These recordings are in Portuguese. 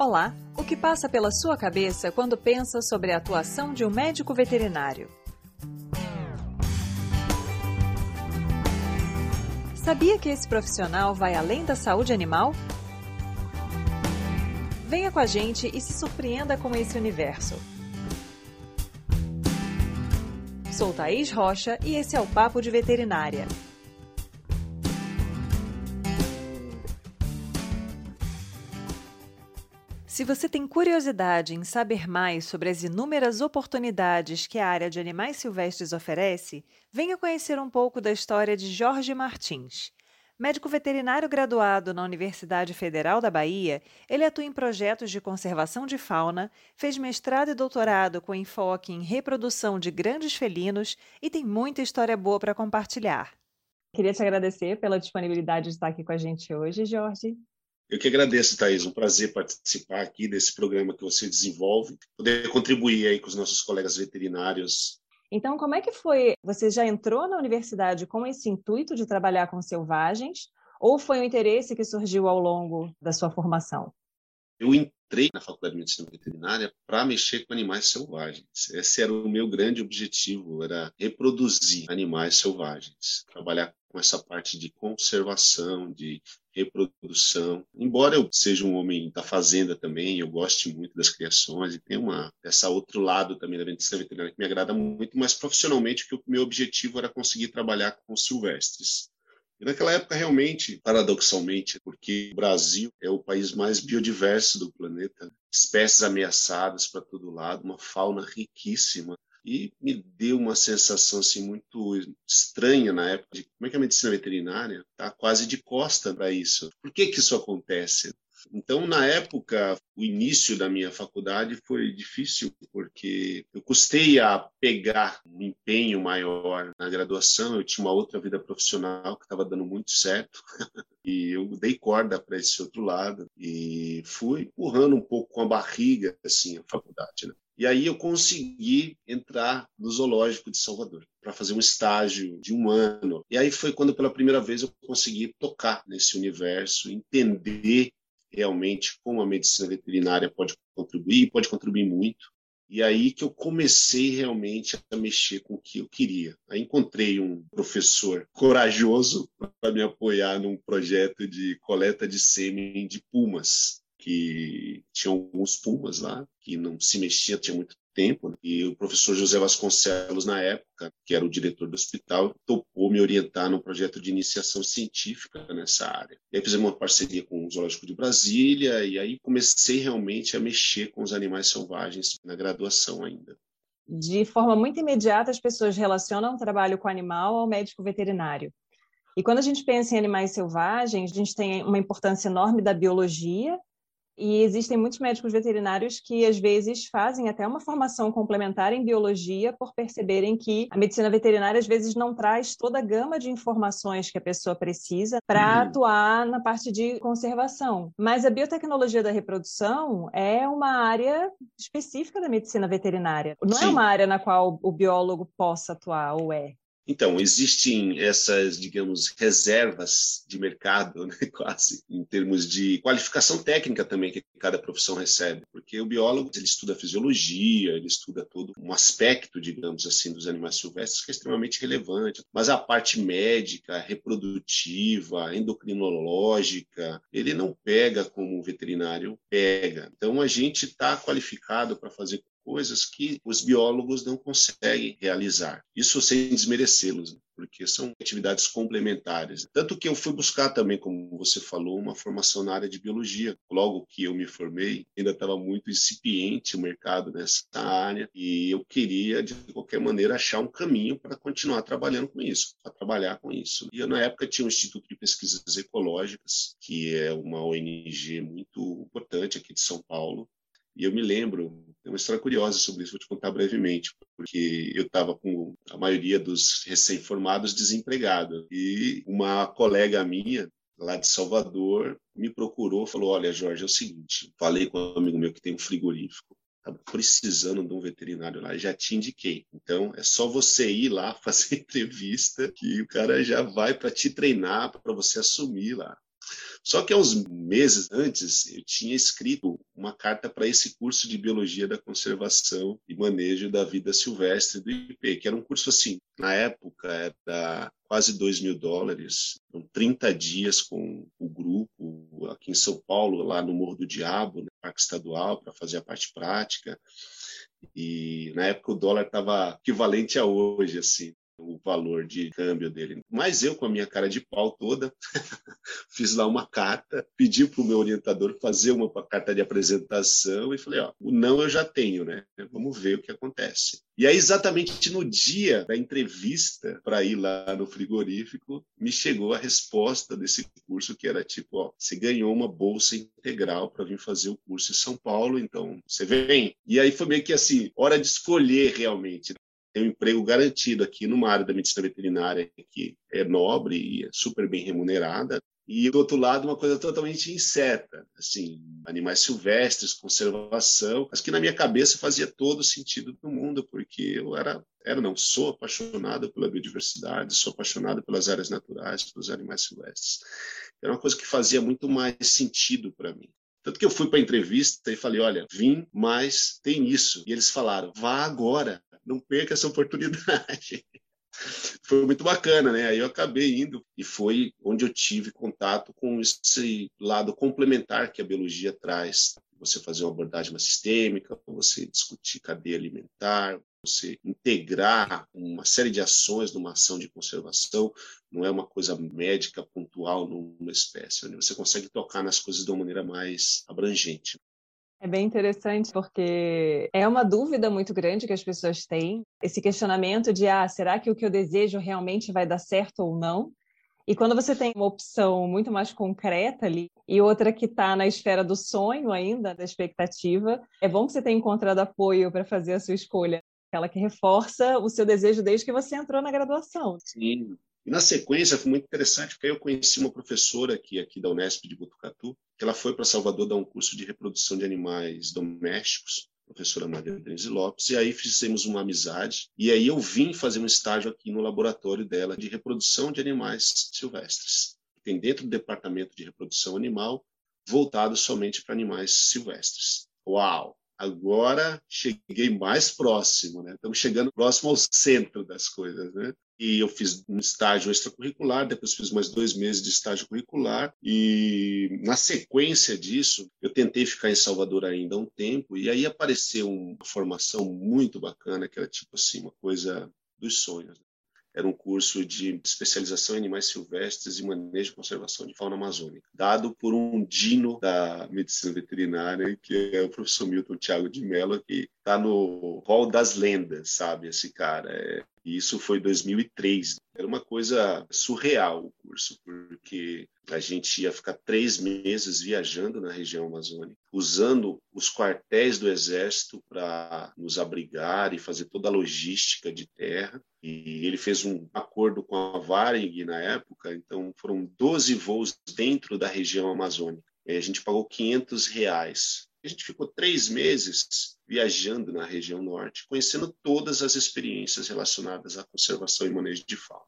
Olá! O que passa pela sua cabeça quando pensa sobre a atuação de um médico veterinário? Sabia que esse profissional vai além da saúde animal? Venha com a gente e se surpreenda com esse universo. Sou Thaís Rocha e esse é o Papo de Veterinária. Se você tem curiosidade em saber mais sobre as inúmeras oportunidades que a área de animais silvestres oferece, venha conhecer um pouco da história de Jorge Martins. Médico veterinário graduado na Universidade Federal da Bahia, ele atua em projetos de conservação de fauna, fez mestrado e doutorado com enfoque em reprodução de grandes felinos e tem muita história boa para compartilhar. Queria te agradecer pela disponibilidade de estar aqui com a gente hoje, Jorge. Eu que agradeço, Thaís. Um prazer participar aqui desse programa que você desenvolve, poder contribuir aí com os nossos colegas veterinários. Então, como é que foi? Você já entrou na universidade com esse intuito de trabalhar com selvagens? Ou foi um interesse que surgiu ao longo da sua formação? Eu entrei na Faculdade de Medicina Veterinária para mexer com animais selvagens. Esse era o meu grande objetivo, era reproduzir animais selvagens, trabalhar com essa parte de conservação, de reprodução. Embora eu seja um homem da fazenda também, eu goste muito das criações e tem uma essa outro lado também da medicina veterinária que me agrada muito, mas profissionalmente o meu objetivo era conseguir trabalhar com silvestres. E naquela época, realmente, paradoxalmente, porque o Brasil é o país mais biodiverso do planeta, espécies ameaçadas para todo lado, uma fauna riquíssima, e me deu uma sensação assim muito estranha na época de como é que a medicina veterinária está quase de costa para isso. Por que que isso acontece? Então, na época, o início da minha faculdade foi difícil, porque eu custei a pegar um empenho maior na graduação. Eu tinha uma outra vida profissional que estava dando muito certo. e eu dei corda para esse outro lado e fui empurrando um pouco com a barriga assim a faculdade. Né? E aí eu consegui entrar no Zoológico de Salvador para fazer um estágio de um ano. E aí foi quando pela primeira vez eu consegui tocar nesse universo, entender realmente como a medicina veterinária pode contribuir, pode contribuir muito. E aí que eu comecei realmente a mexer com o que eu queria. Aí encontrei um professor corajoso para me apoiar num projeto de coleta de sêmen de pumas que tinha alguns pumas lá, que não se mexia, tinha muito tempo, né? e o professor José Vasconcelos, na época, que era o diretor do hospital, topou me orientar num projeto de iniciação científica nessa área. E aí fizemos uma parceria com o Zoológico de Brasília, e aí comecei realmente a mexer com os animais selvagens na graduação ainda. De forma muito imediata, as pessoas relacionam o trabalho com animal ao médico veterinário. E quando a gente pensa em animais selvagens, a gente tem uma importância enorme da biologia, e existem muitos médicos veterinários que, às vezes, fazem até uma formação complementar em biologia por perceberem que a medicina veterinária, às vezes, não traz toda a gama de informações que a pessoa precisa para uhum. atuar na parte de conservação. Mas a biotecnologia da reprodução é uma área específica da medicina veterinária. Não é Sim. é uma área na qual o biólogo possa atuar, ou é? Então, existem essas, digamos, reservas de mercado, né, quase, em termos de qualificação técnica também que cada profissão recebe, porque o biólogo ele estuda fisiologia, ele estuda todo um aspecto, digamos assim, dos animais silvestres que é extremamente relevante, mas a parte médica, reprodutiva, endocrinológica, ele não pega como o veterinário pega. Então, a gente está qualificado para fazer coisas que os biólogos não conseguem realizar. Isso sem desmerecê-los, né? porque são atividades complementares. Tanto que eu fui buscar também, como você falou, uma formação na área de biologia. Logo que eu me formei, ainda estava muito incipiente o mercado nessa área e eu queria, de qualquer maneira, achar um caminho para continuar trabalhando com isso, para trabalhar com isso. E eu, na época, tinha o Instituto de Pesquisas Ecológicas, que é uma ONG muito importante aqui de São Paulo, e eu me lembro, tem uma história curiosa sobre isso, vou te contar brevemente, porque eu estava com a maioria dos recém-formados desempregados. E uma colega minha, lá de Salvador, me procurou falou: Olha, Jorge, é o seguinte, falei com um amigo meu que tem um frigorífico, estava precisando de um veterinário lá, já te indiquei. Então, é só você ir lá fazer entrevista que o cara já vai para te treinar, para você assumir lá. Só que há uns meses antes, eu tinha escrito uma carta para esse curso de Biologia da Conservação e Manejo da Vida Silvestre do IP, que era um curso assim, na época era quase 2 mil dólares, 30 dias com o grupo aqui em São Paulo, lá no Morro do Diabo, no Parque Estadual, para fazer a parte prática. E na época o dólar estava equivalente a hoje, assim o valor de câmbio dele. Mas eu, com a minha cara de pau toda, fiz lá uma carta, pedi para o meu orientador fazer uma carta de apresentação e falei: ó, o não eu já tenho, né? Vamos ver o que acontece. E aí, exatamente no dia da entrevista para ir lá no frigorífico, me chegou a resposta desse curso que era tipo: ó, você ganhou uma bolsa integral para vir fazer o curso em São Paulo, então você vem. E aí foi meio que assim, hora de escolher realmente tem um emprego garantido aqui numa área da medicina veterinária que é nobre e é super bem remunerada. E do outro lado, uma coisa totalmente incerta, assim, animais silvestres, conservação, mas que na minha cabeça fazia todo sentido do mundo, porque eu era, era não, sou apaixonado pela biodiversidade, sou apaixonado pelas áreas naturais, pelos animais silvestres. Era uma coisa que fazia muito mais sentido para mim. Tanto que eu fui para a entrevista e falei: olha, vim, mas tem isso. E eles falaram: vá agora, não perca essa oportunidade. foi muito bacana, né? Aí eu acabei indo e foi onde eu tive contato com esse lado complementar que a biologia traz. Você fazer uma abordagem mais sistêmica, você discutir cadeia alimentar, você integrar uma série de ações numa ação de conservação, não é uma coisa médica pontual numa espécie, onde você consegue tocar nas coisas de uma maneira mais abrangente. É bem interessante porque é uma dúvida muito grande que as pessoas têm, esse questionamento de ah, será que o que eu desejo realmente vai dar certo ou não? E quando você tem uma opção muito mais concreta ali e outra que está na esfera do sonho ainda, da expectativa, é bom que você tenha encontrado apoio para fazer a sua escolha, aquela que reforça o seu desejo desde que você entrou na graduação. Sim, e na sequência foi muito interessante, porque eu conheci uma professora aqui, aqui da Unesp de Botucatu, que ela foi para Salvador dar um curso de reprodução de animais domésticos, professora Maria Denise Lopes, e aí fizemos uma amizade, e aí eu vim fazer um estágio aqui no laboratório dela de reprodução de animais silvestres. Tem dentro do departamento de reprodução animal, voltado somente para animais silvestres. Uau! Agora cheguei mais próximo, né? Estamos chegando próximo ao centro das coisas, né? E eu fiz um estágio extracurricular, depois fiz mais dois meses de estágio curricular e na sequência disso eu tentei ficar em Salvador ainda um tempo e aí apareceu uma formação muito bacana que era tipo assim uma coisa dos sonhos. Era um curso de especialização em animais silvestres e manejo e conservação de fauna amazônica, dado por um dino da medicina veterinária, que é o professor Milton Thiago de Mello, que está no hall das lendas, sabe? Esse cara. É, isso foi 2003. Era uma coisa surreal o curso, porque a gente ia ficar três meses viajando na região amazônica, usando os quartéis do Exército para nos abrigar e fazer toda a logística de terra. E ele fez um acordo com a Varig na época, então foram 12 voos dentro da região amazônica. E a gente pagou 500 reais a gente ficou três meses viajando na região norte, conhecendo todas as experiências relacionadas à conservação e manejo de fauna.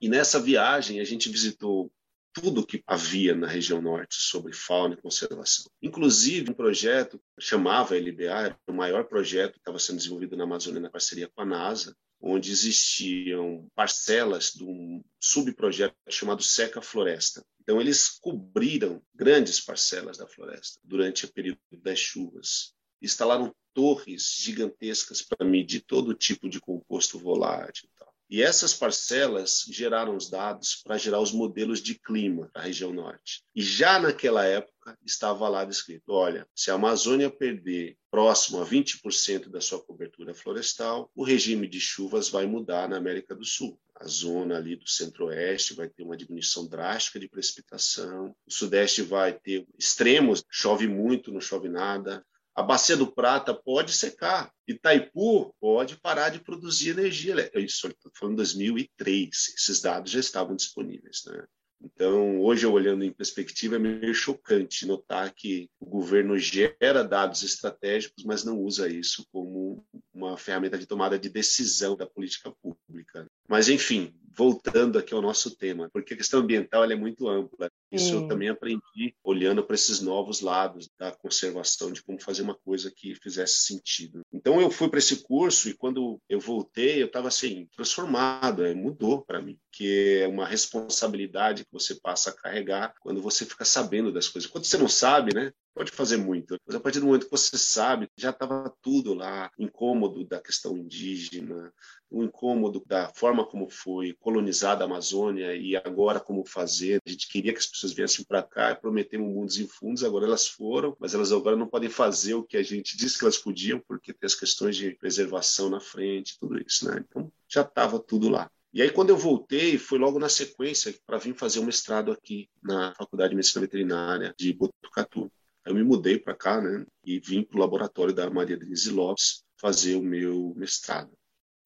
E nessa viagem a gente visitou tudo que havia na região norte sobre fauna e conservação. Inclusive um projeto chamava LBA, era o maior projeto que estava sendo desenvolvido na Amazônia na parceria com a NASA, onde existiam parcelas de um subprojeto chamado Seca Floresta. Então, eles cobriram grandes parcelas da floresta durante o período das chuvas. Instalaram torres gigantescas para medir todo tipo de composto volátil. Tal. E essas parcelas geraram os dados para gerar os modelos de clima da região norte. E já naquela época, estava lá descrito: olha, se a Amazônia perder próximo a 20% da sua cobertura florestal, o regime de chuvas vai mudar na América do Sul. A zona ali do centro-oeste vai ter uma diminuição drástica de precipitação, o sudeste vai ter extremos, chove muito, não chove nada, a Bacia do Prata pode secar. Itaipu pode parar de produzir energia elétrica. Isso estou falando 2003. Esses dados já estavam disponíveis. Né? Então, hoje, olhando em perspectiva, é meio chocante notar que o governo gera dados estratégicos, mas não usa isso como uma ferramenta de tomada de decisão da política pública. Mas, enfim, voltando aqui ao nosso tema, porque a questão ambiental é muito ampla. Isso eu também aprendi olhando para esses novos lados da conservação, de como fazer uma coisa que fizesse sentido. Então eu fui para esse curso e quando eu voltei, eu estava assim, transformado, é, mudou para mim, que é uma responsabilidade que você passa a carregar quando você fica sabendo das coisas. Quando você não sabe, né? Pode fazer muito, mas a partir do momento que você sabe, já estava tudo lá, incômodo da questão indígena, o incômodo da forma como foi colonizada a Amazônia e agora como fazer. A gente queria que as pessoas viessem para cá e prometemos mundos e fundos, agora elas foram, mas elas agora não podem fazer o que a gente disse que elas podiam, porque tem as questões de preservação na frente, tudo isso, né? Então já estava tudo lá. E aí, quando eu voltei, foi logo na sequência para vir fazer um mestrado aqui na Faculdade de Medicina Veterinária de Botucatu. Eu me mudei para cá, né? E vim para o laboratório da Maria Denise Lopes fazer o meu mestrado.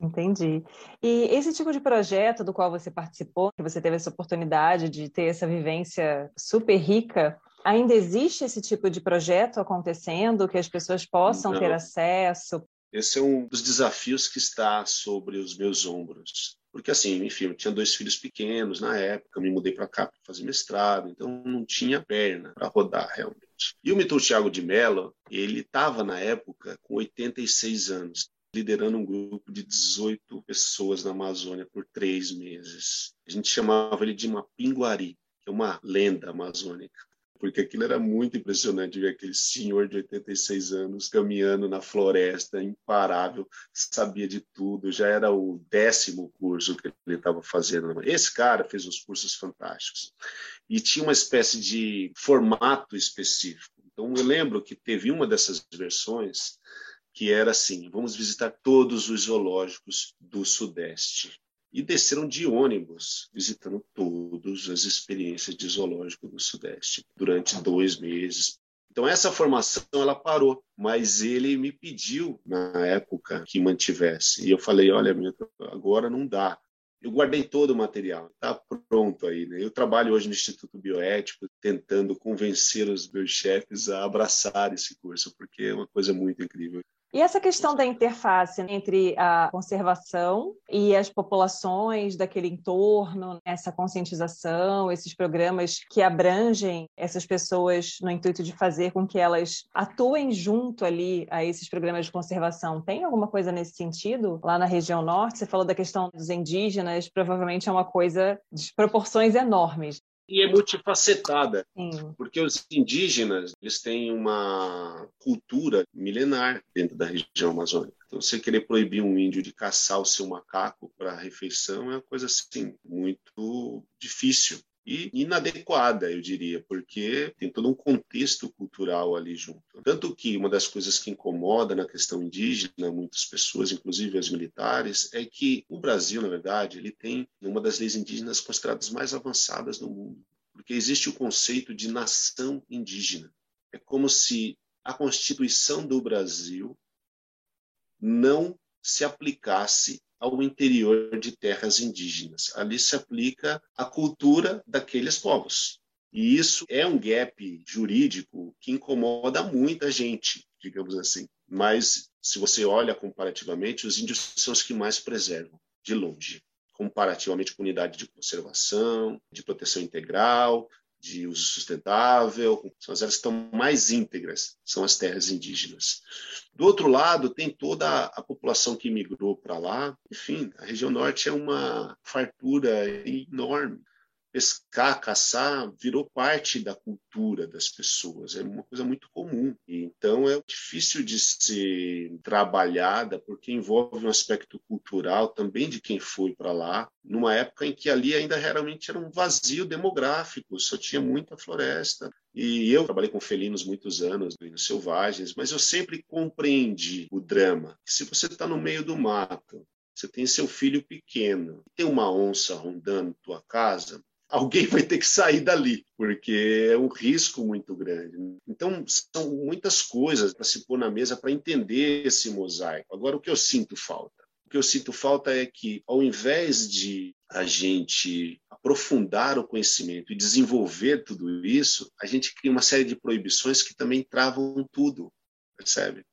Entendi. E esse tipo de projeto do qual você participou, que você teve essa oportunidade de ter essa vivência super rica, ainda existe esse tipo de projeto acontecendo, que as pessoas possam Não. ter acesso? Esse é um dos desafios que está sobre os meus ombros. Porque, assim, enfim, eu tinha dois filhos pequenos na época, me mudei para cá para fazer mestrado, então não tinha perna para rodar realmente. E o Mitur Thiago de Mello, ele estava na época com 86 anos liderando um grupo de 18 pessoas na Amazônia por três meses. A gente chamava ele de Mapinguari, que é uma lenda amazônica, porque aquilo era muito impressionante ver aquele senhor de 86 anos caminhando na floresta, imparável, sabia de tudo, já era o décimo curso que ele estava fazendo. Esse cara fez uns cursos fantásticos e tinha uma espécie de formato específico. Então, eu lembro que teve uma dessas versões que era assim: vamos visitar todos os zoológicos do Sudeste. E desceram de ônibus, visitando todas as experiências de zoológico do Sudeste, durante dois meses. Então, essa formação ela parou, mas ele me pediu, na época, que mantivesse. E eu falei: olha, agora não dá. Eu guardei todo o material, está pronto aí. Né? Eu trabalho hoje no Instituto Bioético, tentando convencer os meus chefes a abraçar esse curso, porque é uma coisa muito incrível. E essa questão da interface entre a conservação e as populações daquele entorno, essa conscientização, esses programas que abrangem essas pessoas no intuito de fazer com que elas atuem junto ali a esses programas de conservação, tem alguma coisa nesse sentido lá na região norte? Você falou da questão dos indígenas, provavelmente é uma coisa de proporções enormes e é multifacetada, porque os indígenas eles têm uma cultura milenar dentro da região amazônica. Então, você querer proibir um índio de caçar o seu macaco para refeição é uma coisa assim muito difícil e inadequada, eu diria, porque tem todo um contexto cultural ali junto. Tanto que uma das coisas que incomoda na questão indígena muitas pessoas, inclusive as militares, é que o Brasil, na verdade, ele tem uma das leis indígenas consideradas mais avançadas no mundo, porque existe o conceito de nação indígena. É como se a Constituição do Brasil não se aplicasse ao interior de terras indígenas. Ali se aplica a cultura daqueles povos. E isso é um gap jurídico que incomoda muita gente, digamos assim. Mas, se você olha comparativamente, os índios são os que mais preservam, de longe, comparativamente com unidade de conservação, de proteção integral, de uso sustentável, são as áreas que estão mais íntegras, são as terras indígenas. Do outro lado, tem toda a população que migrou para lá. Enfim, a região norte é uma fartura enorme pescar, caçar, virou parte da cultura das pessoas, é uma coisa muito comum. Então é difícil de ser trabalhada porque envolve um aspecto cultural também de quem foi para lá, numa época em que ali ainda realmente era um vazio demográfico, só tinha muita floresta. E eu trabalhei com felinos muitos anos, felinos selvagens, mas eu sempre compreendi o drama. Se você está no meio do mato, você tem seu filho pequeno, tem uma onça rondando tua casa, alguém vai ter que sair dali, porque é um risco muito grande. Então, são muitas coisas para se pôr na mesa para entender esse mosaico. Agora, o que eu sinto falta? O que eu sinto falta é que, ao invés de a gente aprofundar o conhecimento e desenvolver tudo isso, a gente cria uma série de proibições que também travam tudo, percebe?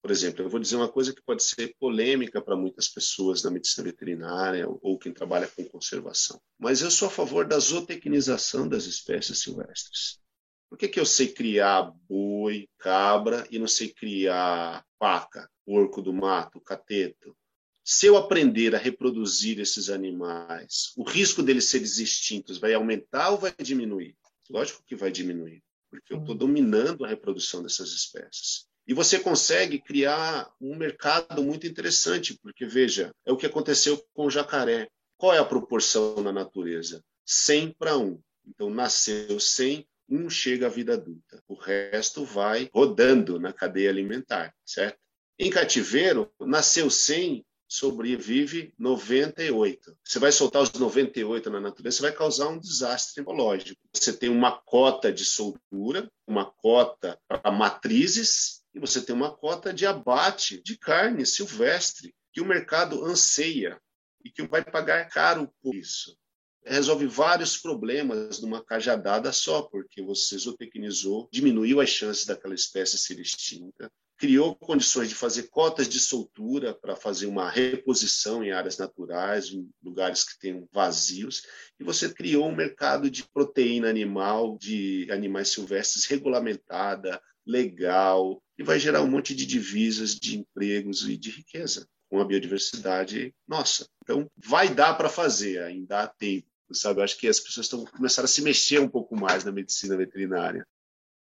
Por exemplo, eu vou dizer uma coisa que pode ser polêmica para muitas pessoas da medicina veterinária ou quem trabalha com conservação, mas eu sou a favor da zootecnização das espécies silvestres. Por que, que eu sei criar boi, cabra e não sei criar paca, porco do mato, cateto? Se eu aprender a reproduzir esses animais, o risco deles serem extintos vai aumentar ou vai diminuir? Lógico que vai diminuir, porque eu estou dominando a reprodução dessas espécies. E você consegue criar um mercado muito interessante, porque, veja, é o que aconteceu com o jacaré. Qual é a proporção na natureza? 100 para 1. Então, nasceu 100, um chega à vida adulta. O resto vai rodando na cadeia alimentar, certo? Em cativeiro, nasceu 100, sobrevive 98. Você vai soltar os 98 na natureza, você vai causar um desastre ecológico. Você tem uma cota de soltura, uma cota para matrizes, e você tem uma cota de abate de carne silvestre, que o mercado anseia e que vai pagar caro por isso. Resolve vários problemas numa cajadada só, porque você zootecnizou, diminuiu as chances daquela espécie ser extinta, criou condições de fazer cotas de soltura para fazer uma reposição em áreas naturais, em lugares que tenham vazios, e você criou um mercado de proteína animal, de animais silvestres regulamentada, legal, e vai gerar um monte de divisas, de empregos e de riqueza com a biodiversidade nossa. Então, vai dar para fazer, ainda há tempo sabe? Eu acho que as pessoas estão começando a se mexer um pouco mais na medicina veterinária.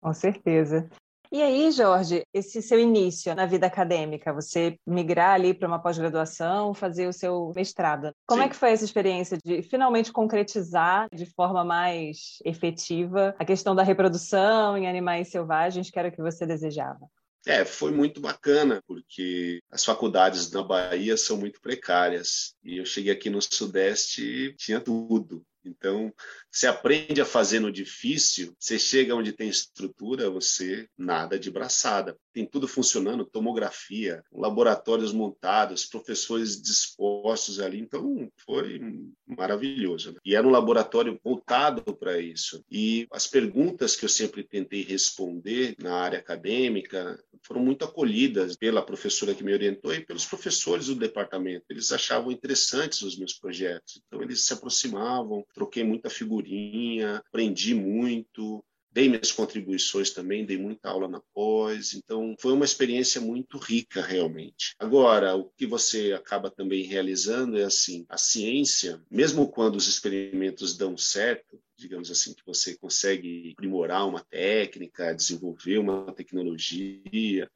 Com certeza. E aí, Jorge, esse seu início na vida acadêmica, você migrar ali para uma pós-graduação, fazer o seu mestrado. Como Sim. é que foi essa experiência de finalmente concretizar de forma mais efetiva a questão da reprodução em animais selvagens, que era o que você desejava? É, foi muito bacana, porque as faculdades na Bahia são muito precárias. E eu cheguei aqui no Sudeste e tinha tudo. Então, você aprende a fazer no difícil, você chega onde tem estrutura, você nada de braçada. Tem tudo funcionando, tomografia, laboratórios montados, professores dispostos ali. Então, foi maravilhoso. Né? E era um laboratório voltado para isso. E as perguntas que eu sempre tentei responder na área acadêmica foram muito acolhidas pela professora que me orientou e pelos professores do departamento. Eles achavam interessantes os meus projetos. Então, eles se aproximavam, troquei muita figurinha, aprendi muito, dei minhas contribuições também, dei muita aula na pós, então foi uma experiência muito rica realmente. Agora, o que você acaba também realizando é assim, a ciência, mesmo quando os experimentos dão certo, digamos assim, que você consegue aprimorar uma técnica, desenvolver uma tecnologia,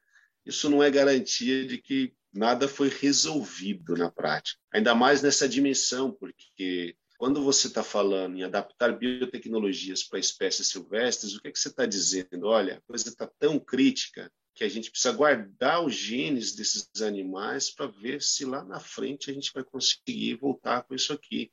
isso não é garantia de que nada foi resolvido na prática. Ainda mais nessa dimensão, porque quando você está falando em adaptar biotecnologias para espécies silvestres, o que, é que você está dizendo? Olha, a coisa está tão crítica que a gente precisa guardar os genes desses animais para ver se lá na frente a gente vai conseguir voltar com isso aqui.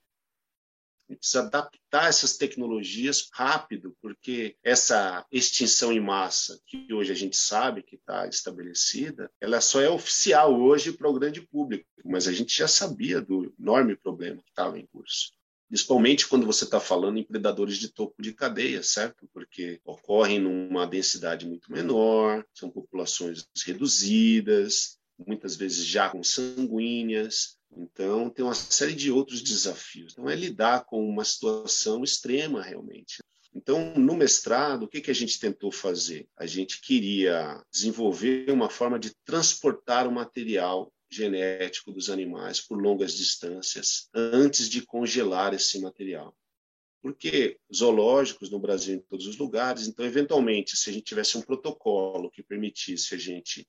A gente precisa adaptar essas tecnologias rápido, porque essa extinção em massa, que hoje a gente sabe que está estabelecida, ela só é oficial hoje para o grande público, mas a gente já sabia do enorme problema que estava em curso principalmente quando você está falando em predadores de topo de cadeia, certo? Porque ocorrem numa densidade muito menor, são populações reduzidas, muitas vezes já consanguíneas. Então, tem uma série de outros desafios. Então, é lidar com uma situação extrema, realmente. Então, no mestrado, o que, que a gente tentou fazer? A gente queria desenvolver uma forma de transportar o material genético dos animais por longas distâncias antes de congelar esse material. Porque zoológicos no Brasil em todos os lugares, então eventualmente se a gente tivesse um protocolo que permitisse a gente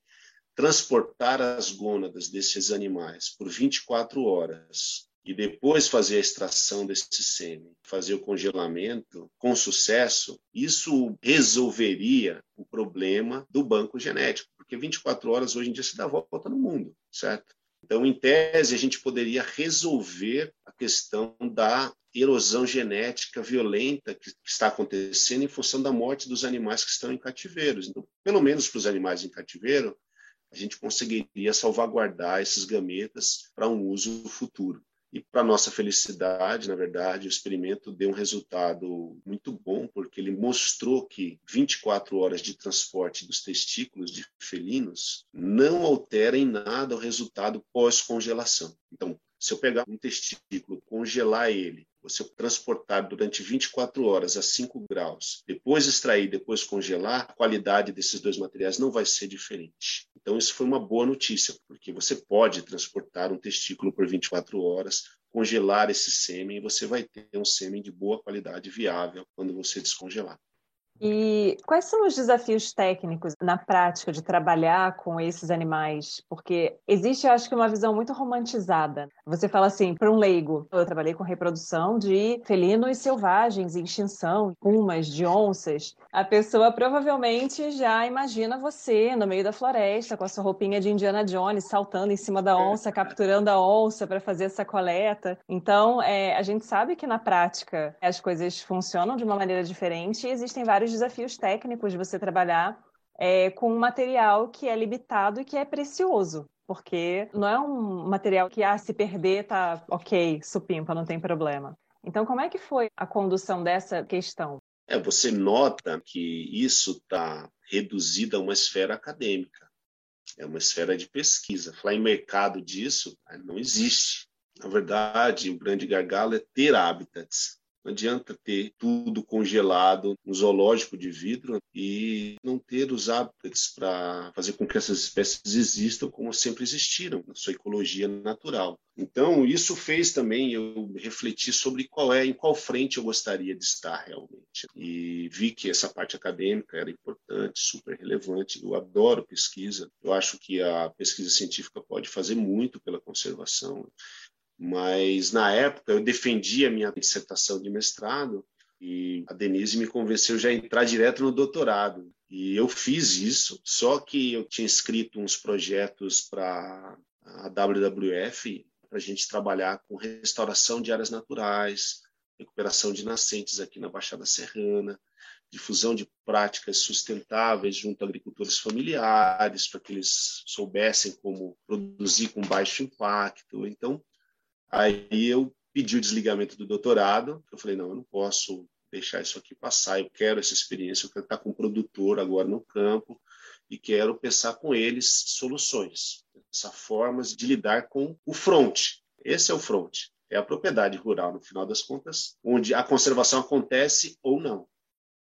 transportar as gônadas desses animais por 24 horas e depois fazer a extração desse sêmen, fazer o congelamento com sucesso, isso resolveria o problema do banco genético, porque 24 horas hoje em dia se dá volta no mundo, certo? Então, em tese, a gente poderia resolver a questão da erosão genética violenta que está acontecendo em função da morte dos animais que estão em cativeiros. Então, pelo menos para os animais em cativeiro, a gente conseguiria salvaguardar esses gametas para um uso futuro. E para nossa felicidade, na verdade, o experimento deu um resultado muito bom, porque ele mostrou que 24 horas de transporte dos testículos de felinos não altera em nada o resultado pós-congelação. Então, se eu pegar um testículo, congelar ele, você transportar durante 24 horas a 5 graus, depois extrair, depois congelar, a qualidade desses dois materiais não vai ser diferente. Então, isso foi uma boa notícia, porque você pode transportar um testículo por 24 horas, congelar esse sêmen e você vai ter um sêmen de boa qualidade viável quando você descongelar. E quais são os desafios técnicos na prática de trabalhar com esses animais? Porque existe, eu acho que, uma visão muito romantizada. Você fala assim, para um leigo, eu trabalhei com reprodução de felinos selvagens em extinção, pumas, de onças. A pessoa provavelmente já imagina você no meio da floresta com a sua roupinha de Indiana Jones, saltando em cima da onça, capturando a onça para fazer essa coleta. Então, é, a gente sabe que na prática as coisas funcionam de uma maneira diferente e existem vários vários desafios técnicos de você trabalhar é, com um material que é limitado e que é precioso. Porque não é um material que, ah, se perder, tá ok, supimpa, não tem problema. Então, como é que foi a condução dessa questão? É, você nota que isso está reduzido a uma esfera acadêmica, é uma esfera de pesquisa. Falar em mercado disso não existe. Na verdade, o grande gargalo é ter hábitats. Não adianta ter tudo congelado no zoológico de vidro e não ter os hábitats para fazer com que essas espécies existam como sempre existiram na sua ecologia natural. Então, isso fez também eu refletir sobre qual é, em qual frente eu gostaria de estar realmente. E vi que essa parte acadêmica era importante, super relevante. Eu adoro pesquisa. Eu acho que a pesquisa científica pode fazer muito pela conservação mas na época eu defendi a minha dissertação de mestrado e a Denise me convenceu já a entrar direto no doutorado. E eu fiz isso, só que eu tinha escrito uns projetos para a WWF para a gente trabalhar com restauração de áreas naturais, recuperação de nascentes aqui na Baixada Serrana, difusão de práticas sustentáveis junto a agricultores familiares, para que eles soubessem como produzir com baixo impacto. Então, Aí eu pedi o desligamento do doutorado. Eu falei, não, eu não posso deixar isso aqui passar. Eu quero essa experiência, eu quero estar com o produtor agora no campo e quero pensar com eles soluções, pensar formas de lidar com o front. Esse é o front. É a propriedade rural, no final das contas, onde a conservação acontece ou não.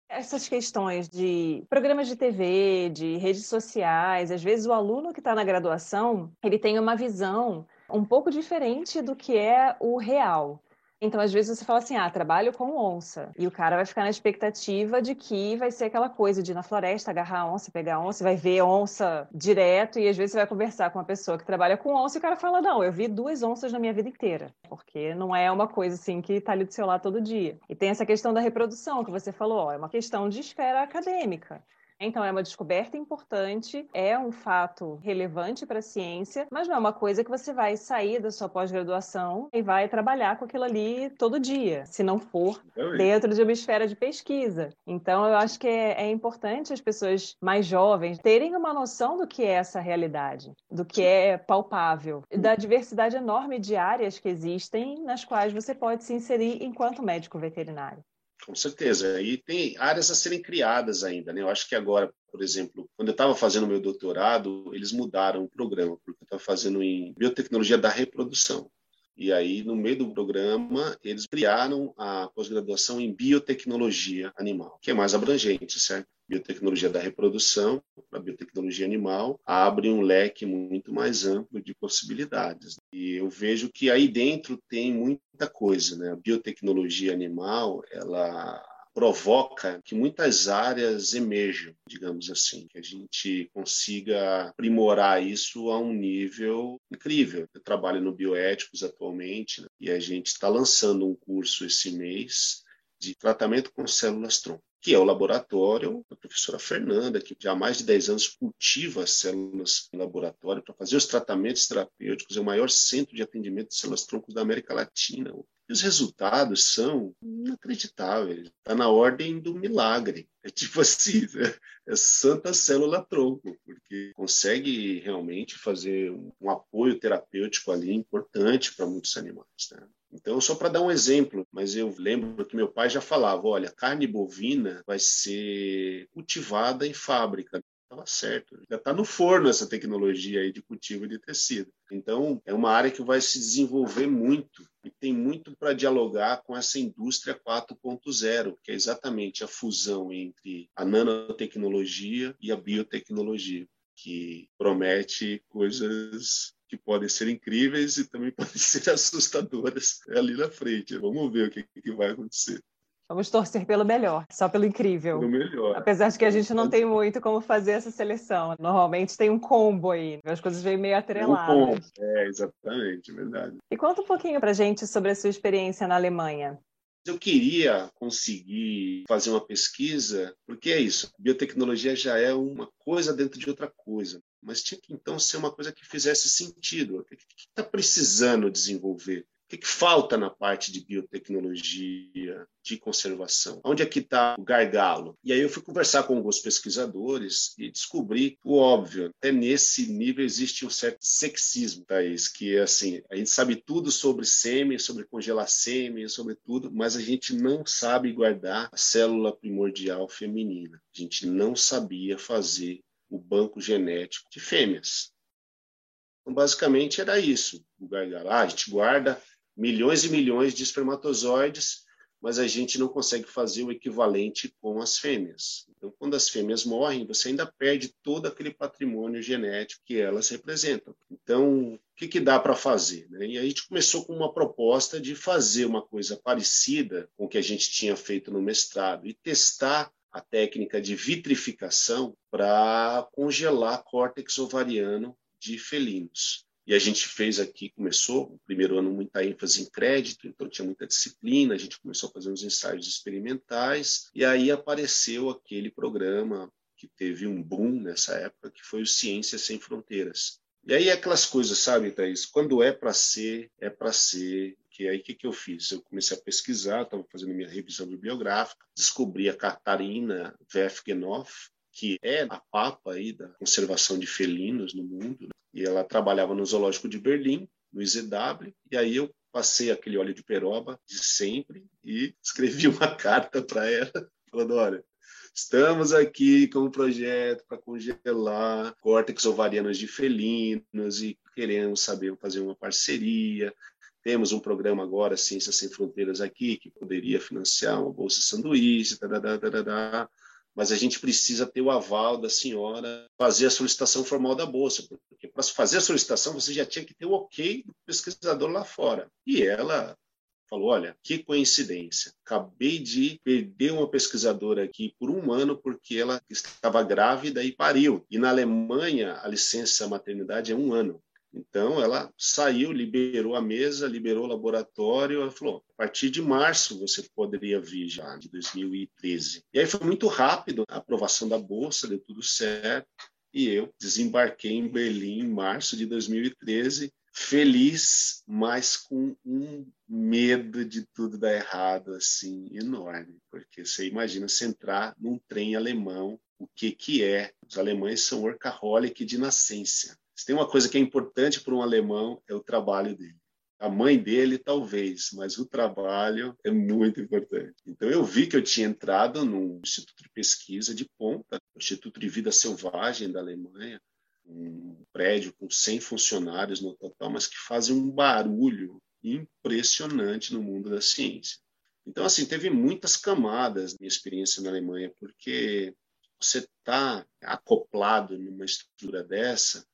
Essas questões de programas de TV, de redes sociais, às vezes o aluno que está na graduação, ele tem uma visão um pouco diferente do que é o real. Então, às vezes você fala assim, ah, trabalho com onça. E o cara vai ficar na expectativa de que vai ser aquela coisa de ir na floresta, agarrar onça, pegar onça, vai ver onça direto. E às vezes você vai conversar com uma pessoa que trabalha com onça e o cara fala, não, eu vi duas onças na minha vida inteira. Porque não é uma coisa assim que está ali do seu lado todo dia. E tem essa questão da reprodução que você falou, ó, é uma questão de esfera acadêmica. Então, é uma descoberta importante, é um fato relevante para a ciência, mas não é uma coisa que você vai sair da sua pós-graduação e vai trabalhar com aquilo ali todo dia, se não for dentro de uma esfera de pesquisa. Então, eu acho que é, é importante as pessoas mais jovens terem uma noção do que é essa realidade, do que é palpável, da diversidade enorme de áreas que existem nas quais você pode se inserir enquanto médico veterinário. Com certeza. E tem áreas a serem criadas ainda. Né? Eu acho que agora, por exemplo, quando eu estava fazendo meu doutorado, eles mudaram o programa, porque eu estava fazendo em biotecnologia da reprodução. E aí, no meio do programa, eles criaram a pós-graduação em biotecnologia animal, que é mais abrangente, certo? Biotecnologia da reprodução para biotecnologia animal abre um leque muito mais amplo de possibilidades. E eu vejo que aí dentro tem muita coisa, né? A biotecnologia animal, ela provoca que muitas áreas emerjam, digamos assim, que a gente consiga aprimorar isso a um nível incrível. Eu trabalho no Bioéticos atualmente né? e a gente está lançando um curso esse mês de tratamento com células-tronco que é o laboratório da professora Fernanda, que já há mais de 10 anos cultiva as células em laboratório para fazer os tratamentos terapêuticos, é o maior centro de atendimento de células-troncos da América Latina. E os resultados são inacreditáveis. Está na ordem do milagre. É tipo assim, é, santa célula tronco, porque consegue realmente fazer um apoio terapêutico ali importante para muitos animais. Né? Então, só para dar um exemplo, mas eu lembro que meu pai já falava: olha, carne bovina vai ser cultivada em fábrica. Estava certo, já está no forno essa tecnologia aí de cultivo de tecido. Então, é uma área que vai se desenvolver muito e tem muito para dialogar com essa indústria 4.0, que é exatamente a fusão entre a nanotecnologia e a biotecnologia, que promete coisas que podem ser incríveis e também podem ser assustadoras ali na frente. Vamos ver o que, que vai acontecer. Vamos torcer pelo melhor, só pelo incrível. Pelo melhor. Apesar de que a gente não tem muito como fazer essa seleção. Normalmente tem um combo aí, as coisas vêm meio atreladas. Um combo. É, exatamente, verdade. E conta um pouquinho pra gente sobre a sua experiência na Alemanha. Eu queria conseguir fazer uma pesquisa, porque é isso, biotecnologia já é uma coisa dentro de outra coisa, mas tinha que então ser uma coisa que fizesse sentido. O que está precisando desenvolver? O que, que, falta na parte de biotecnologia, de conservação? Onde é que está o gargalo? E aí eu fui conversar com alguns pesquisadores e descobri o óbvio. Até nesse nível existe um certo sexismo, Thaís, que é assim, a gente sabe tudo sobre sêmen, sobre congelar sêmen, sobre tudo, mas a gente não sabe guardar a célula primordial feminina. A gente não sabia fazer o banco genético de fêmeas. Então, basicamente, era isso. O gargalo. Ah, a gente guarda milhões e milhões de espermatozoides, mas a gente não consegue fazer o equivalente com as fêmeas. Então, quando as fêmeas morrem, você ainda perde todo aquele patrimônio genético que elas representam. Então, o que, que dá para fazer? Né? E a gente começou com uma proposta de fazer uma coisa parecida com o que a gente tinha feito no mestrado e testar a técnica de vitrificação para congelar córtex ovariano de felinos. E a gente fez aqui, começou o primeiro ano muita ênfase em crédito, então tinha muita disciplina, a gente começou a fazer uns ensaios experimentais, e aí apareceu aquele programa que teve um boom nessa época, que foi o Ciências Sem Fronteiras. E aí aquelas coisas, sabe, Thaís? Quando é para ser, é para ser. Que aí o que, que eu fiz? Eu comecei a pesquisar, estava fazendo minha revisão bibliográfica, descobri a Catarina Vefgenhoff, que é a papa aí da conservação de felinos no mundo, né? e ela trabalhava no zoológico de Berlim, no IZW, e aí eu passei aquele óleo de peroba de sempre e escrevi uma carta para ela, falando, olha, estamos aqui com um projeto para congelar córtex ovarianos de felinos e queremos saber fazer uma parceria, temos um programa agora, Ciências Sem Fronteiras aqui, que poderia financiar uma bolsa sanduíche, tarará, tarará mas a gente precisa ter o aval da senhora fazer a solicitação formal da bolsa, porque para fazer a solicitação você já tinha que ter o ok do pesquisador lá fora. E ela falou: olha, que coincidência, acabei de perder uma pesquisadora aqui por um ano porque ela estava grávida e pariu. E na Alemanha a licença maternidade é um ano. Então, ela saiu, liberou a mesa, liberou o laboratório, ela falou, a partir de março você poderia vir já, de 2013. E aí foi muito rápido a aprovação da bolsa, deu tudo certo, e eu desembarquei em Berlim em março de 2013, feliz, mas com um medo de tudo dar errado, assim, enorme. Porque você imagina você entrar num trem alemão, o que que é? Os alemães são workaholic de nascença se tem uma coisa que é importante para um alemão, é o trabalho dele. A mãe dele, talvez, mas o trabalho é muito importante. Então, eu vi que eu tinha entrado num instituto de pesquisa de ponta, o Instituto de Vida Selvagem da Alemanha, um prédio com 100 funcionários no total, mas que fazem um barulho impressionante no mundo da ciência. Então, assim, teve muitas camadas minha experiência na Alemanha, porque você está acoplado numa estrutura dessa,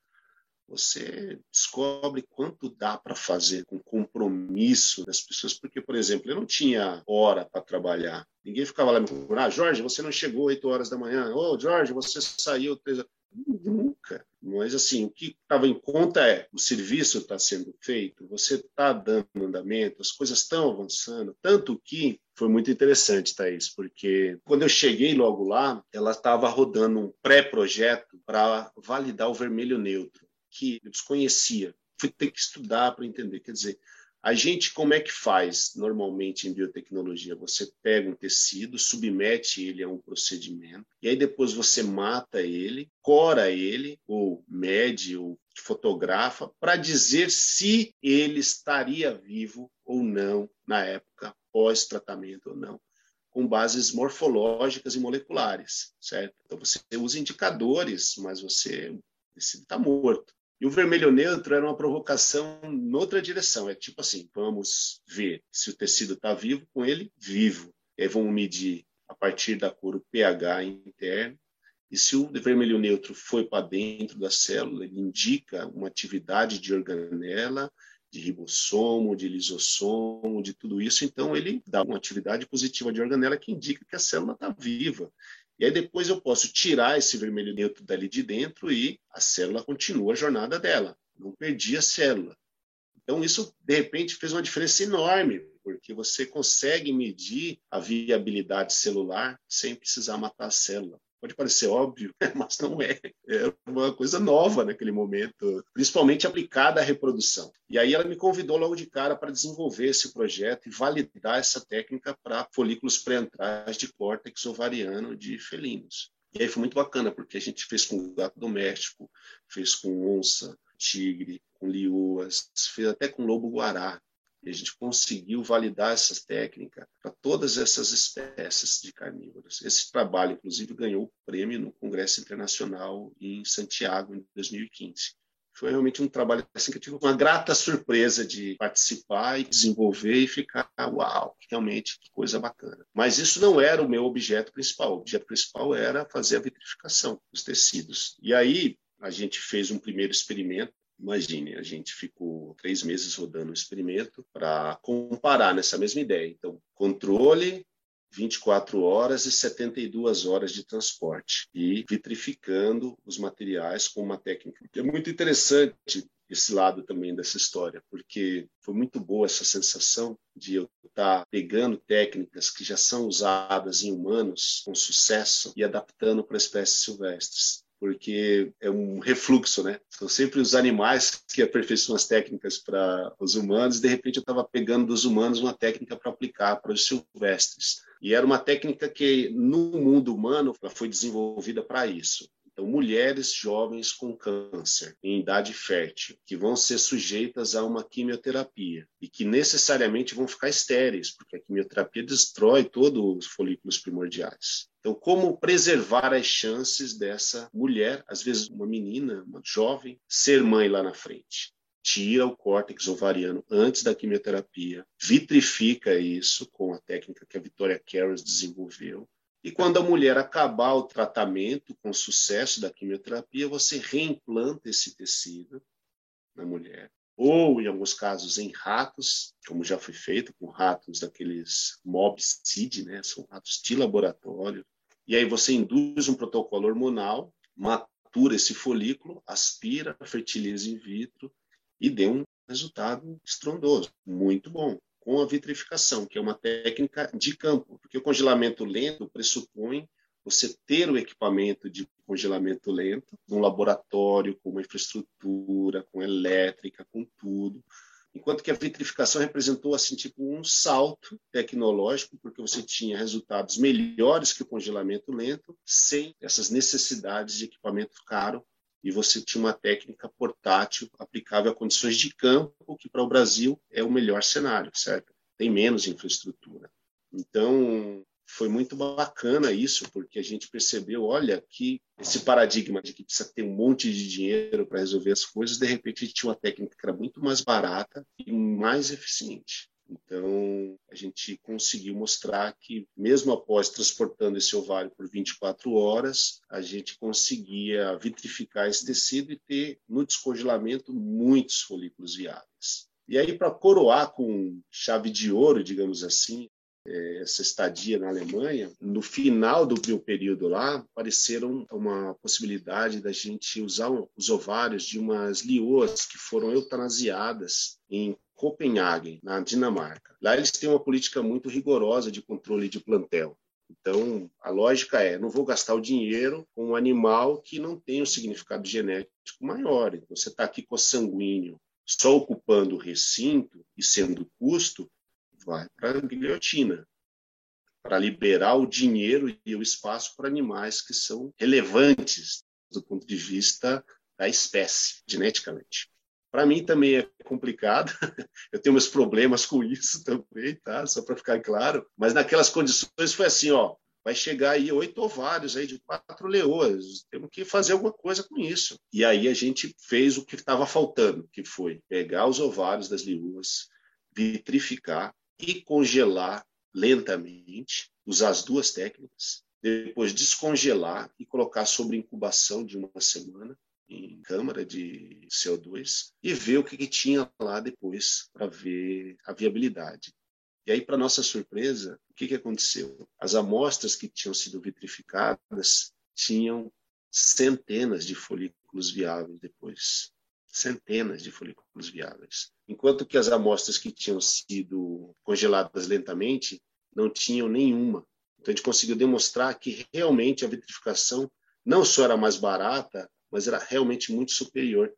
você descobre quanto dá para fazer com compromisso das pessoas. Porque, por exemplo, eu não tinha hora para trabalhar. Ninguém ficava lá me procurando. Ah, Jorge, você não chegou 8 horas da manhã. Ô, oh, Jorge, você saiu 3 horas. Nunca. Mas, assim, o que estava em conta é o serviço está sendo feito, você está dando andamento, as coisas estão avançando. Tanto que foi muito interessante, Thaís, porque quando eu cheguei logo lá, ela estava rodando um pré-projeto para validar o vermelho neutro que eu desconhecia. Fui ter que estudar para entender. Quer dizer, A gente, como é que faz normalmente em biotecnologia? Você pega um tecido, submete ele a um procedimento, e aí depois você mata ele, cora ele, ou mede, ou fotografa, para dizer se ele estaria vivo ou não na época pós-tratamento ou não, com bases morfológicas e moleculares, certo? Então você usa indicadores, mas você está morto. E o vermelho neutro era uma provocação noutra direção. É tipo assim: vamos ver se o tecido está vivo com ele vivo. E aí vamos medir a partir da cor o pH interno. E se o vermelho neutro foi para dentro da célula, ele indica uma atividade de organela, de ribossomo, de lisossomo, de tudo isso. Então, ele dá uma atividade positiva de organela que indica que a célula está viva. E aí depois eu posso tirar esse vermelho neutro dali de dentro e a célula continua a jornada dela. Não perdi a célula. Então isso de repente fez uma diferença enorme, porque você consegue medir a viabilidade celular sem precisar matar a célula. Pode parecer óbvio, mas não é. É uma coisa nova naquele momento, principalmente aplicada à reprodução. E aí ela me convidou logo de cara para desenvolver esse projeto e validar essa técnica para folículos pré-antrais de córtex ovariano de felinos. E aí foi muito bacana, porque a gente fez com gato doméstico, fez com onça, tigre, com lioas, fez até com lobo-guará. E a gente conseguiu validar essas técnicas para todas essas espécies de carnívoros. Esse trabalho, inclusive, ganhou o prêmio no Congresso Internacional em Santiago, em 2015. Foi realmente um trabalho assim que eu tive uma grata surpresa de participar e desenvolver e ficar, uau, realmente que coisa bacana. Mas isso não era o meu objeto principal. O objeto principal era fazer a vitrificação dos tecidos. E aí a gente fez um primeiro experimento Imagine, a gente ficou três meses rodando o experimento para comparar nessa mesma ideia. Então, controle, 24 horas e 72 horas de transporte e vitrificando os materiais com uma técnica. É muito interessante esse lado também dessa história, porque foi muito boa essa sensação de eu estar pegando técnicas que já são usadas em humanos com sucesso e adaptando para espécies silvestres porque é um refluxo, né? São sempre os animais que aperfeiçoam as técnicas para os humanos, e de repente eu estava pegando dos humanos uma técnica para aplicar para os silvestres. E era uma técnica que, no mundo humano, ela foi desenvolvida para isso. Então, mulheres jovens com câncer em idade fértil, que vão ser sujeitas a uma quimioterapia e que necessariamente vão ficar estéreis, porque a quimioterapia destrói todos os folículos primordiais. Então, como preservar as chances dessa mulher, às vezes uma menina, uma jovem, ser mãe lá na frente? Tira o córtex ovariano antes da quimioterapia, vitrifica isso com a técnica que a Victoria Carros desenvolveu, e quando a mulher acabar o tratamento com sucesso da quimioterapia, você reimplanta esse tecido na mulher. Ou, em alguns casos, em ratos, como já foi feito com ratos daqueles MobSeed, né? são ratos de laboratório. E aí você induz um protocolo hormonal, matura esse folículo, aspira, fertiliza in vitro e dê um resultado estrondoso, muito bom com a vitrificação, que é uma técnica de campo, porque o congelamento lento pressupõe você ter o equipamento de congelamento lento num laboratório com uma infraestrutura, com elétrica, com tudo. Enquanto que a vitrificação representou assim tipo um salto tecnológico, porque você tinha resultados melhores que o congelamento lento, sem essas necessidades de equipamento caro e você tinha uma técnica portátil aplicável a condições de campo, que para o Brasil é o melhor cenário, certo? Tem menos infraestrutura. Então, foi muito bacana isso, porque a gente percebeu, olha, que esse paradigma de que precisa ter um monte de dinheiro para resolver as coisas, de repente a gente tinha uma técnica que era muito mais barata e mais eficiente. Então, a gente conseguiu mostrar que, mesmo após transportando esse ovário por 24 horas, a gente conseguia vitrificar esse tecido e ter, no descongelamento, muitos folículos viáveis. E aí, para coroar com chave de ouro, digamos assim, essa estadia na Alemanha, no final do meu período lá, apareceram uma possibilidade da gente usar os ovários de umas lioas que foram eutanasiadas em Copenhague, na Dinamarca. Lá eles têm uma política muito rigorosa de controle de plantel. Então, a lógica é: não vou gastar o dinheiro com um animal que não tem um significado genético maior. Então, você está aqui com sanguíneo só ocupando o recinto e sendo custo, vai para a guilhotina, para liberar o dinheiro e o espaço para animais que são relevantes do ponto de vista da espécie, geneticamente. Para mim também é complicado, eu tenho meus problemas com isso também, tá? Só para ficar claro. Mas naquelas condições foi assim, ó, vai chegar aí oito ovários aí de quatro leoas, temos que fazer alguma coisa com isso. E aí a gente fez o que estava faltando, que foi pegar os ovários das leoas, vitrificar e congelar lentamente, usar as duas técnicas, depois descongelar e colocar sobre incubação de uma semana em câmara de CO2 e ver o que, que tinha lá depois para ver a viabilidade. E aí, para nossa surpresa, o que, que aconteceu? As amostras que tinham sido vitrificadas tinham centenas de folículos viáveis depois. Centenas de folículos viáveis. Enquanto que as amostras que tinham sido congeladas lentamente não tinham nenhuma. Então, a gente conseguiu demonstrar que realmente a vitrificação não só era mais barata, mas era realmente muito superior.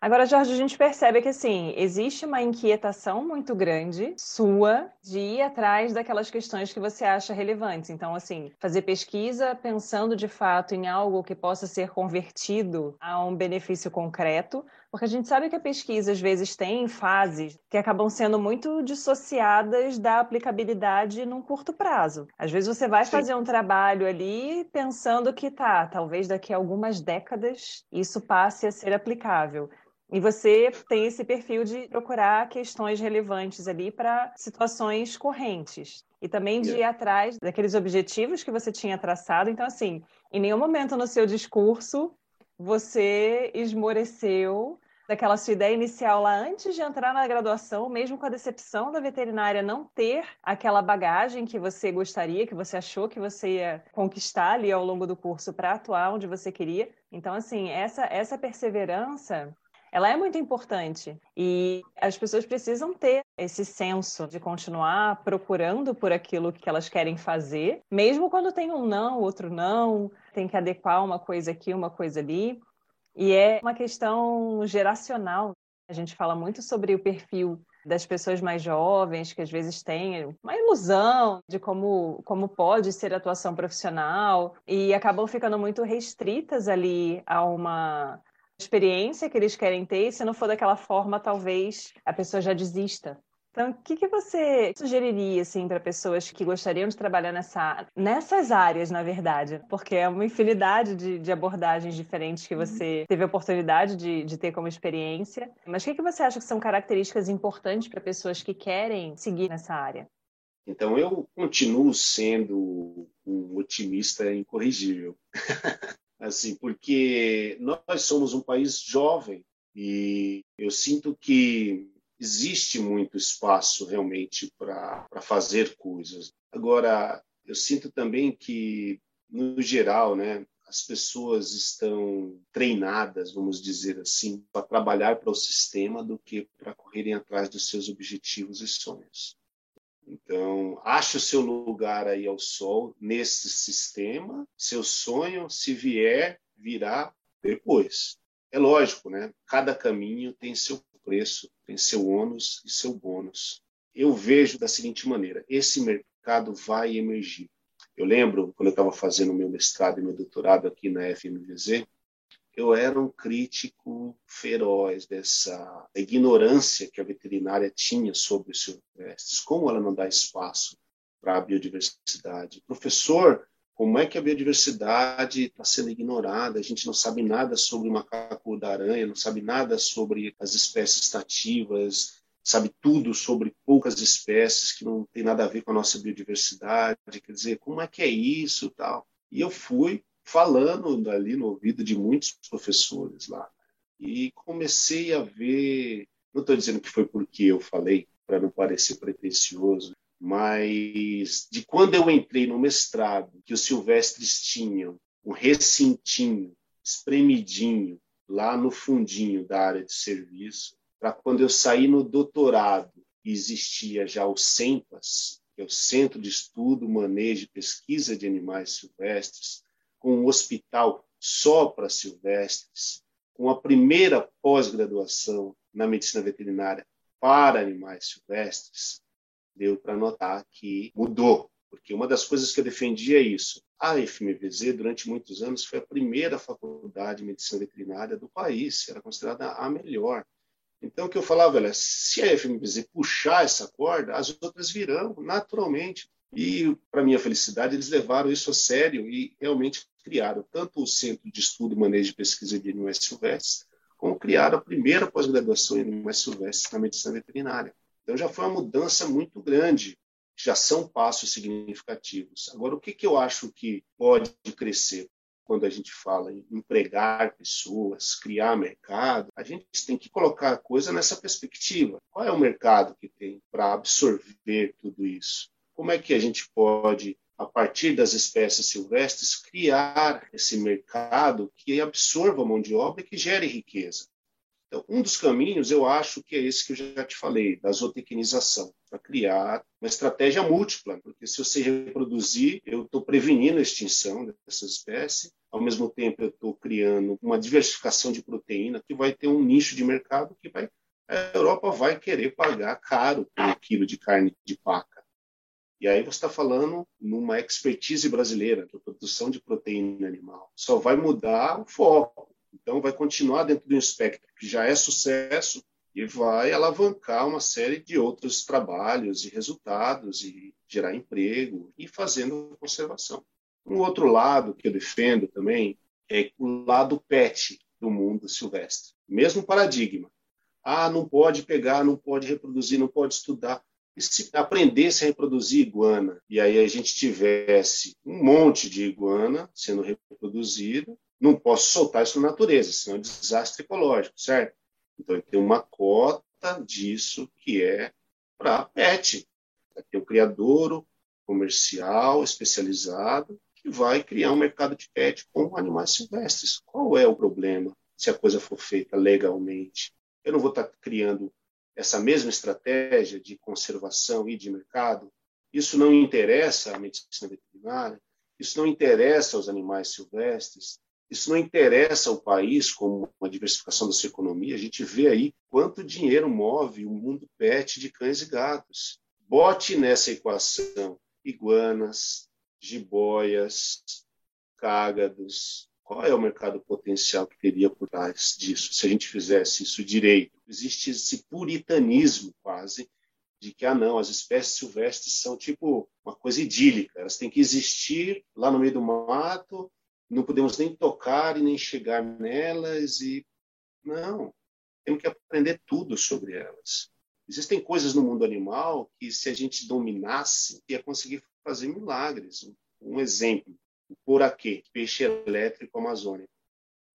Agora, Jorge, a gente percebe que assim, existe uma inquietação muito grande sua de ir atrás daquelas questões que você acha relevantes. Então, assim, fazer pesquisa pensando de fato em algo que possa ser convertido a um benefício concreto, porque a gente sabe que a pesquisa às vezes tem fases que acabam sendo muito dissociadas da aplicabilidade num curto prazo. Às vezes você vai Sim. fazer um trabalho ali pensando que tá, talvez daqui a algumas décadas isso passe a ser aplicável. E você tem esse perfil de procurar questões relevantes ali para situações correntes. E também de ir atrás daqueles objetivos que você tinha traçado. Então, assim, em nenhum momento no seu discurso você esmoreceu daquela sua ideia inicial lá antes de entrar na graduação, mesmo com a decepção da veterinária não ter aquela bagagem que você gostaria, que você achou que você ia conquistar ali ao longo do curso para atuar onde você queria. Então, assim, essa, essa perseverança ela é muito importante e as pessoas precisam ter esse senso de continuar procurando por aquilo que elas querem fazer, mesmo quando tem um não, outro não, tem que adequar uma coisa aqui, uma coisa ali. E é uma questão geracional. A gente fala muito sobre o perfil das pessoas mais jovens, que às vezes têm uma ilusão de como, como pode ser atuação profissional e acabam ficando muito restritas ali a uma experiência que eles querem ter, e se não for daquela forma, talvez a pessoa já desista. Então, o que, que você sugeriria assim para pessoas que gostariam de trabalhar nessa, nessas áreas, na verdade? Porque é uma infinidade de, de abordagens diferentes que você uhum. teve a oportunidade de, de ter como experiência. Mas o que, que você acha que são características importantes para pessoas que querem seguir nessa área? Então, eu continuo sendo um otimista incorrigível. assim, porque nós somos um país jovem e eu sinto que existe muito espaço realmente para fazer coisas. Agora, eu sinto também que, no geral, né, as pessoas estão treinadas, vamos dizer assim, para trabalhar para o sistema do que para correrem atrás dos seus objetivos e sonhos. Então, ache o seu lugar aí ao sol nesse sistema. Seu sonho, se vier, virá depois. É lógico, né? Cada caminho tem seu preço, tem seu ônus e seu bônus. Eu vejo da seguinte maneira: esse mercado vai emergir. Eu lembro, quando eu estava fazendo meu mestrado e meu doutorado aqui na FMVZ, eu era um crítico feroz dessa ignorância que a veterinária tinha sobre os silvestres, como ela não dá espaço para a biodiversidade. Professor, como é que a biodiversidade está sendo ignorada? A gente não sabe nada sobre o macaco da aranha, não sabe nada sobre as espécies nativas, sabe tudo sobre poucas espécies que não tem nada a ver com a nossa biodiversidade. Quer dizer, como é que é isso, tal? E eu fui falando ali no ouvido de muitos professores lá e comecei a ver. Não estou dizendo que foi porque eu falei para não parecer pretensioso, mas de quando eu entrei no mestrado, que os silvestres tinham um recintinho espremidinho lá no fundinho da área de serviço, para quando eu saí no doutorado, existia já o CEMPAS, que é o Centro de Estudo, Manejo e Pesquisa de Animais Silvestres, com um hospital só para silvestres, com a primeira pós-graduação na medicina veterinária para animais silvestres, deu para notar que mudou. Porque uma das coisas que eu defendia é isso. A FMVZ, durante muitos anos, foi a primeira faculdade de medicina veterinária do país, era considerada a melhor. Então, o que eu falava era, se a FMVZ puxar essa corda, as outras virão naturalmente. E, para minha felicidade, eles levaram isso a sério e realmente criaram tanto o Centro de Estudo e Manejo de Pesquisa de Animais Silvestres, como criaram a primeira pós-graduação em Animais Silvestres na Medicina Veterinária. Então, já foi uma mudança muito grande, já são passos significativos. Agora, o que, que eu acho que pode crescer? quando a gente fala em empregar pessoas, criar mercado, a gente tem que colocar a coisa nessa perspectiva. Qual é o mercado que tem para absorver tudo isso? Como é que a gente pode, a partir das espécies silvestres, criar esse mercado que absorva mão de obra e que gere riqueza? Então, um dos caminhos, eu acho que é esse que eu já te falei, da zootecnização, para criar uma estratégia múltipla, porque se você reproduzir, eu estou prevenindo a extinção dessa espécie, ao mesmo tempo eu estou criando uma diversificação de proteína que vai ter um nicho de mercado que vai, a Europa vai querer pagar caro por um quilo de carne de paca. E aí você está falando numa expertise brasileira, que é a produção de proteína animal. Só vai mudar o foco. Então, vai continuar dentro de um espectro que já é sucesso e vai alavancar uma série de outros trabalhos e resultados e gerar emprego e fazendo conservação. Um outro lado que eu defendo também é o lado pet do mundo silvestre. Mesmo paradigma. Ah, não pode pegar, não pode reproduzir, não pode estudar. E se aprendesse a reproduzir iguana, e aí a gente tivesse um monte de iguana sendo reproduzida, não posso soltar isso na natureza, senão é um desastre ecológico, certo? Então, tem uma cota disso que é para pet. Vai ter um criadouro comercial especializado que vai criar um mercado de pet com animais silvestres. Qual é o problema se a coisa for feita legalmente? Eu não vou estar criando essa mesma estratégia de conservação e de mercado? Isso não interessa à medicina veterinária? Isso não interessa aos animais silvestres? Isso não interessa ao país como uma diversificação da sua economia. A gente vê aí quanto dinheiro move o mundo pet de cães e gatos. Bote nessa equação iguanas, jiboias, cágados. Qual é o mercado potencial que teria por trás disso, se a gente fizesse isso direito? Existe esse puritanismo quase de que, ah, não, as espécies silvestres são tipo uma coisa idílica, elas têm que existir lá no meio do mato, não podemos nem tocar e nem chegar nelas e não, temos que aprender tudo sobre elas. Existem coisas no mundo animal que se a gente dominasse ia conseguir fazer milagres. Um exemplo, o poraquê, peixe elétrico amazônico.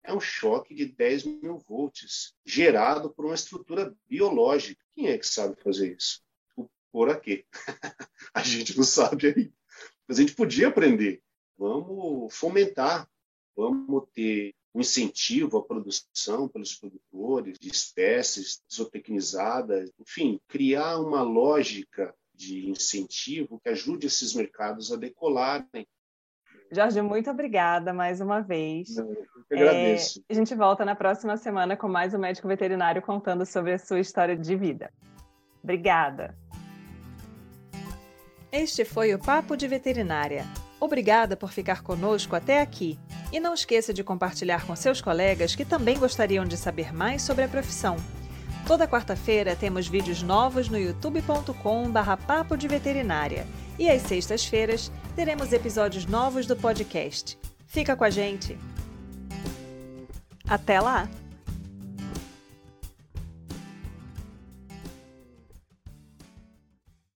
É um choque de 10 mil volts, gerado por uma estrutura biológica. Quem é que sabe fazer isso? O poraquê. a gente não sabe aí. Mas a gente podia aprender vamos fomentar, vamos ter um incentivo à produção pelos produtores de espécies zootecnizadas, enfim, criar uma lógica de incentivo que ajude esses mercados a decolarem. Jorge, muito obrigada mais uma vez. Eu que agradeço. É, a gente volta na próxima semana com mais um médico veterinário contando sobre a sua história de vida. Obrigada. Este foi o Papo de Veterinária. Obrigada por ficar conosco até aqui. E não esqueça de compartilhar com seus colegas que também gostariam de saber mais sobre a profissão. Toda quarta-feira temos vídeos novos no youtube.com/barra Papo de Veterinária. E às sextas-feiras teremos episódios novos do podcast. Fica com a gente! Até lá!